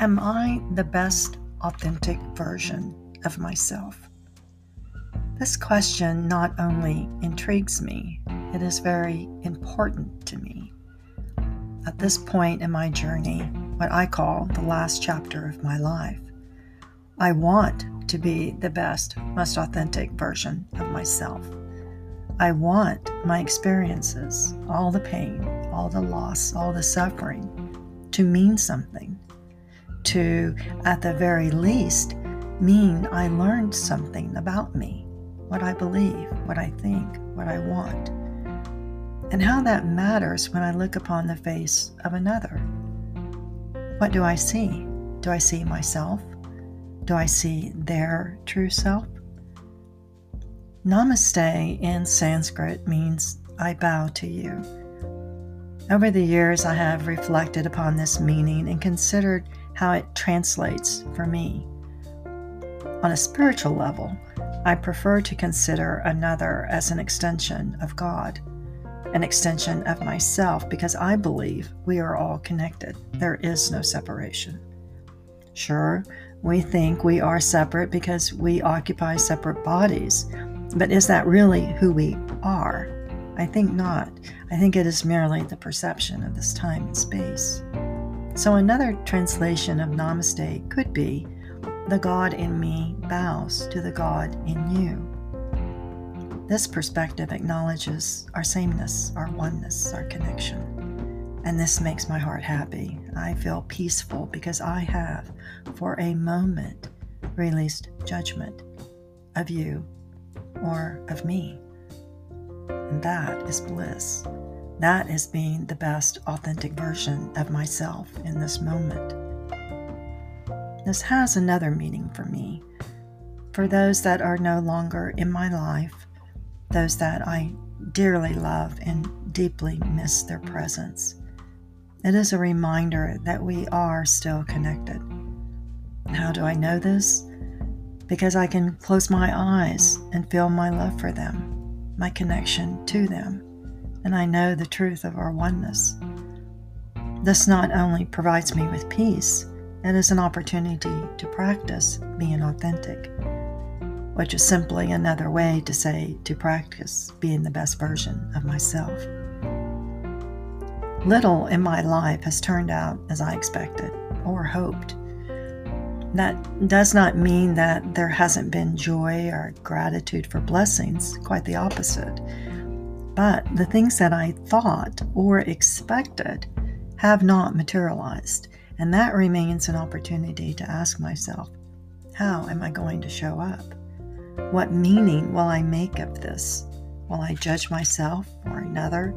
Am I the best authentic version of myself? This question not only intrigues me, it is very important to me. At this point in my journey, what I call the last chapter of my life, I want to be the best, most authentic version of myself. I want my experiences, all the pain, all the loss, all the suffering, to mean something to, at the very least, mean I learned something about me, what I believe, what I think, what I want, and how that matters when I look upon the face of another. What do I see? Do I see myself? Do I see their true self? Namaste in Sanskrit means I bow to you. Over the years, I have reflected upon this meaning and considered how it translates for me. On a spiritual level, I prefer to consider another as an extension of God, an extension of myself, because I believe we are all connected. There is no separation. Sure, we think we are separate because we occupy separate bodies, but is that really who we are? I think not. I think it is merely the perception of this time and space. So, another translation of Namaste could be The God in me bows to the God in you. This perspective acknowledges our sameness, our oneness, our connection. And this makes my heart happy. I feel peaceful because I have, for a moment, released judgment of you or of me. And that is bliss. That is being the best authentic version of myself in this moment. This has another meaning for me. For those that are no longer in my life, those that I dearly love and deeply miss their presence, it is a reminder that we are still connected. How do I know this? Because I can close my eyes and feel my love for them, my connection to them and I know the truth of our oneness. This not only provides me with peace, it is an opportunity to practice being authentic, which is simply another way to say to practice being the best version of myself. Little in my life has turned out as I expected or hoped. That does not mean that there hasn't been joy or gratitude for blessings, quite the opposite. But the things that I thought or expected have not materialized. And that remains an opportunity to ask myself how am I going to show up? What meaning will I make of this? Will I judge myself or another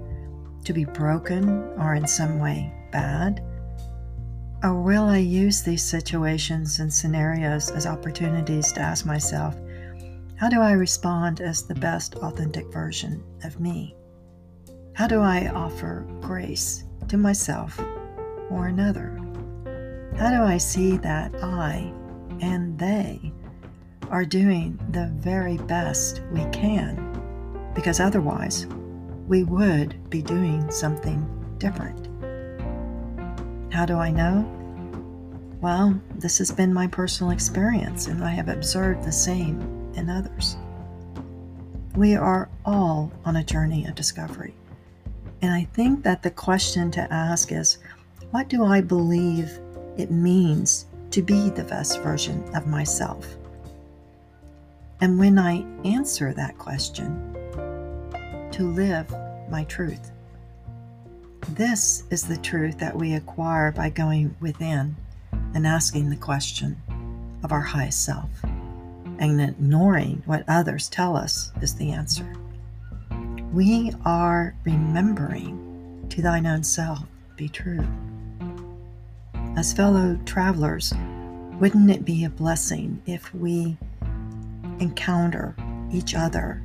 to be broken or in some way bad? Or will I use these situations and scenarios as opportunities to ask myself, how do I respond as the best authentic version of me? How do I offer grace to myself or another? How do I see that I and they are doing the very best we can? Because otherwise, we would be doing something different. How do I know? Well, this has been my personal experience, and I have observed the same in others. We are all on a journey of discovery. And I think that the question to ask is what do I believe it means to be the best version of myself? And when I answer that question, to live my truth. This is the truth that we acquire by going within and asking the question of our highest self and ignoring what others tell us is the answer. We are remembering to thine own self be true. As fellow travelers, wouldn't it be a blessing if we encounter each other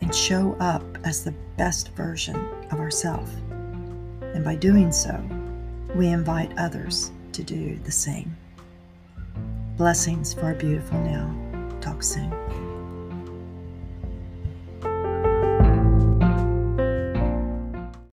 and show up as the best version of ourselves? And by doing so, we invite others to do the same. Blessings for a beautiful now. Talk soon.